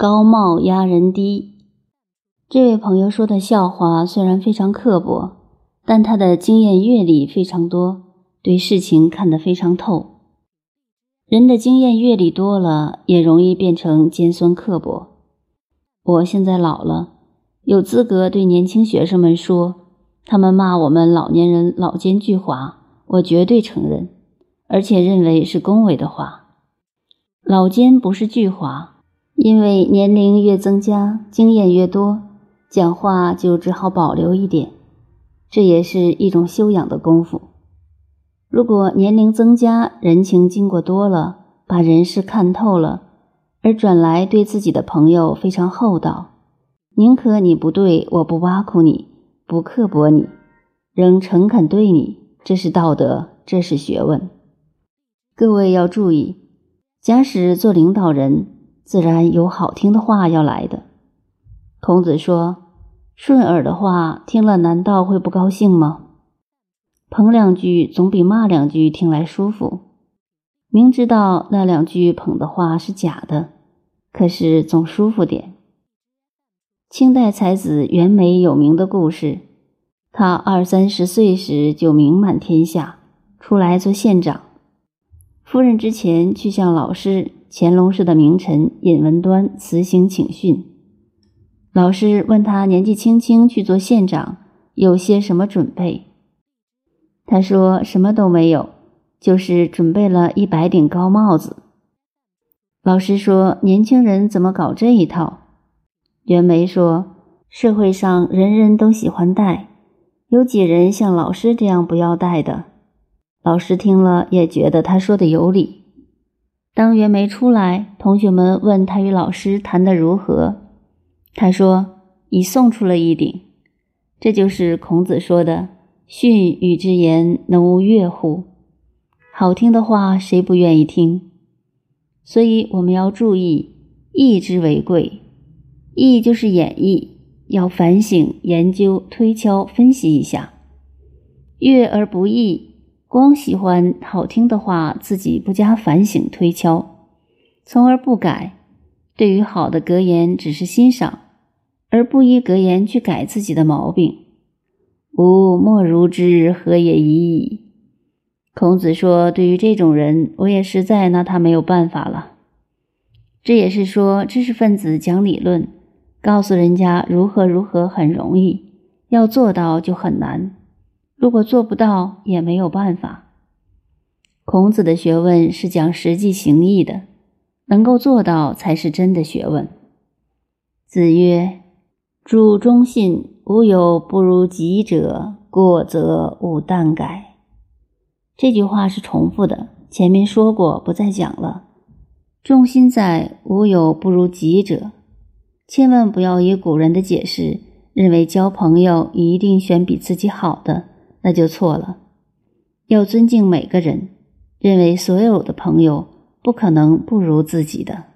高帽压人低。这位朋友说的笑话虽然非常刻薄，但他的经验阅历非常多，对事情看得非常透。人的经验阅历多了，也容易变成尖酸刻薄。我现在老了，有资格对年轻学生们说，他们骂我们老年人老奸巨猾，我绝对承认，而且认为是恭维的话。老奸不是巨猾。因为年龄越增加，经验越多，讲话就只好保留一点，这也是一种修养的功夫。如果年龄增加，人情经过多了，把人事看透了，而转来对自己的朋友非常厚道，宁可你不对，我不挖苦你，不刻薄你，仍诚恳对你，这是道德，这是学问。各位要注意，假使做领导人。自然有好听的话要来的。孔子说：“顺耳的话听了，难道会不高兴吗？捧两句总比骂两句听来舒服。明知道那两句捧的话是假的，可是总舒服点。”清代才子袁枚有名的故事，他二三十岁时就名满天下，出来做县长。夫人之前去向老师。乾隆时的名臣尹文端辞行请训，老师问他年纪轻轻去做县长有些什么准备？他说什么都没有，就是准备了一百顶高帽子。老师说年轻人怎么搞这一套？袁枚说社会上人人都喜欢戴，有几人像老师这样不要戴的？老师听了也觉得他说的有理。当袁枚出来，同学们问他与老师谈得如何，他说：“已送出了一顶。”这就是孔子说的“训与之言，能无悦乎？”好听的话，谁不愿意听？所以我们要注意，义之为贵。义就是演绎，要反省、研究、推敲、分析一下。悦而不义。光喜欢好听的话，自己不加反省推敲，从而不改。对于好的格言，只是欣赏，而不依格言去改自己的毛病。吾莫如之，何也已矣。孔子说：“对于这种人，我也实在拿他没有办法了。”这也是说，知识分子讲理论，告诉人家如何如何很容易，要做到就很难。如果做不到，也没有办法。孔子的学问是讲实际行义的，能够做到才是真的学问。子曰：“主忠信，无有不如己者，过则勿惮改。”这句话是重复的，前面说过，不再讲了。重心在“无有不如己者”，千万不要以古人的解释，认为交朋友一定选比自己好的。那就错了，要尊敬每个人，认为所有的朋友不可能不如自己的。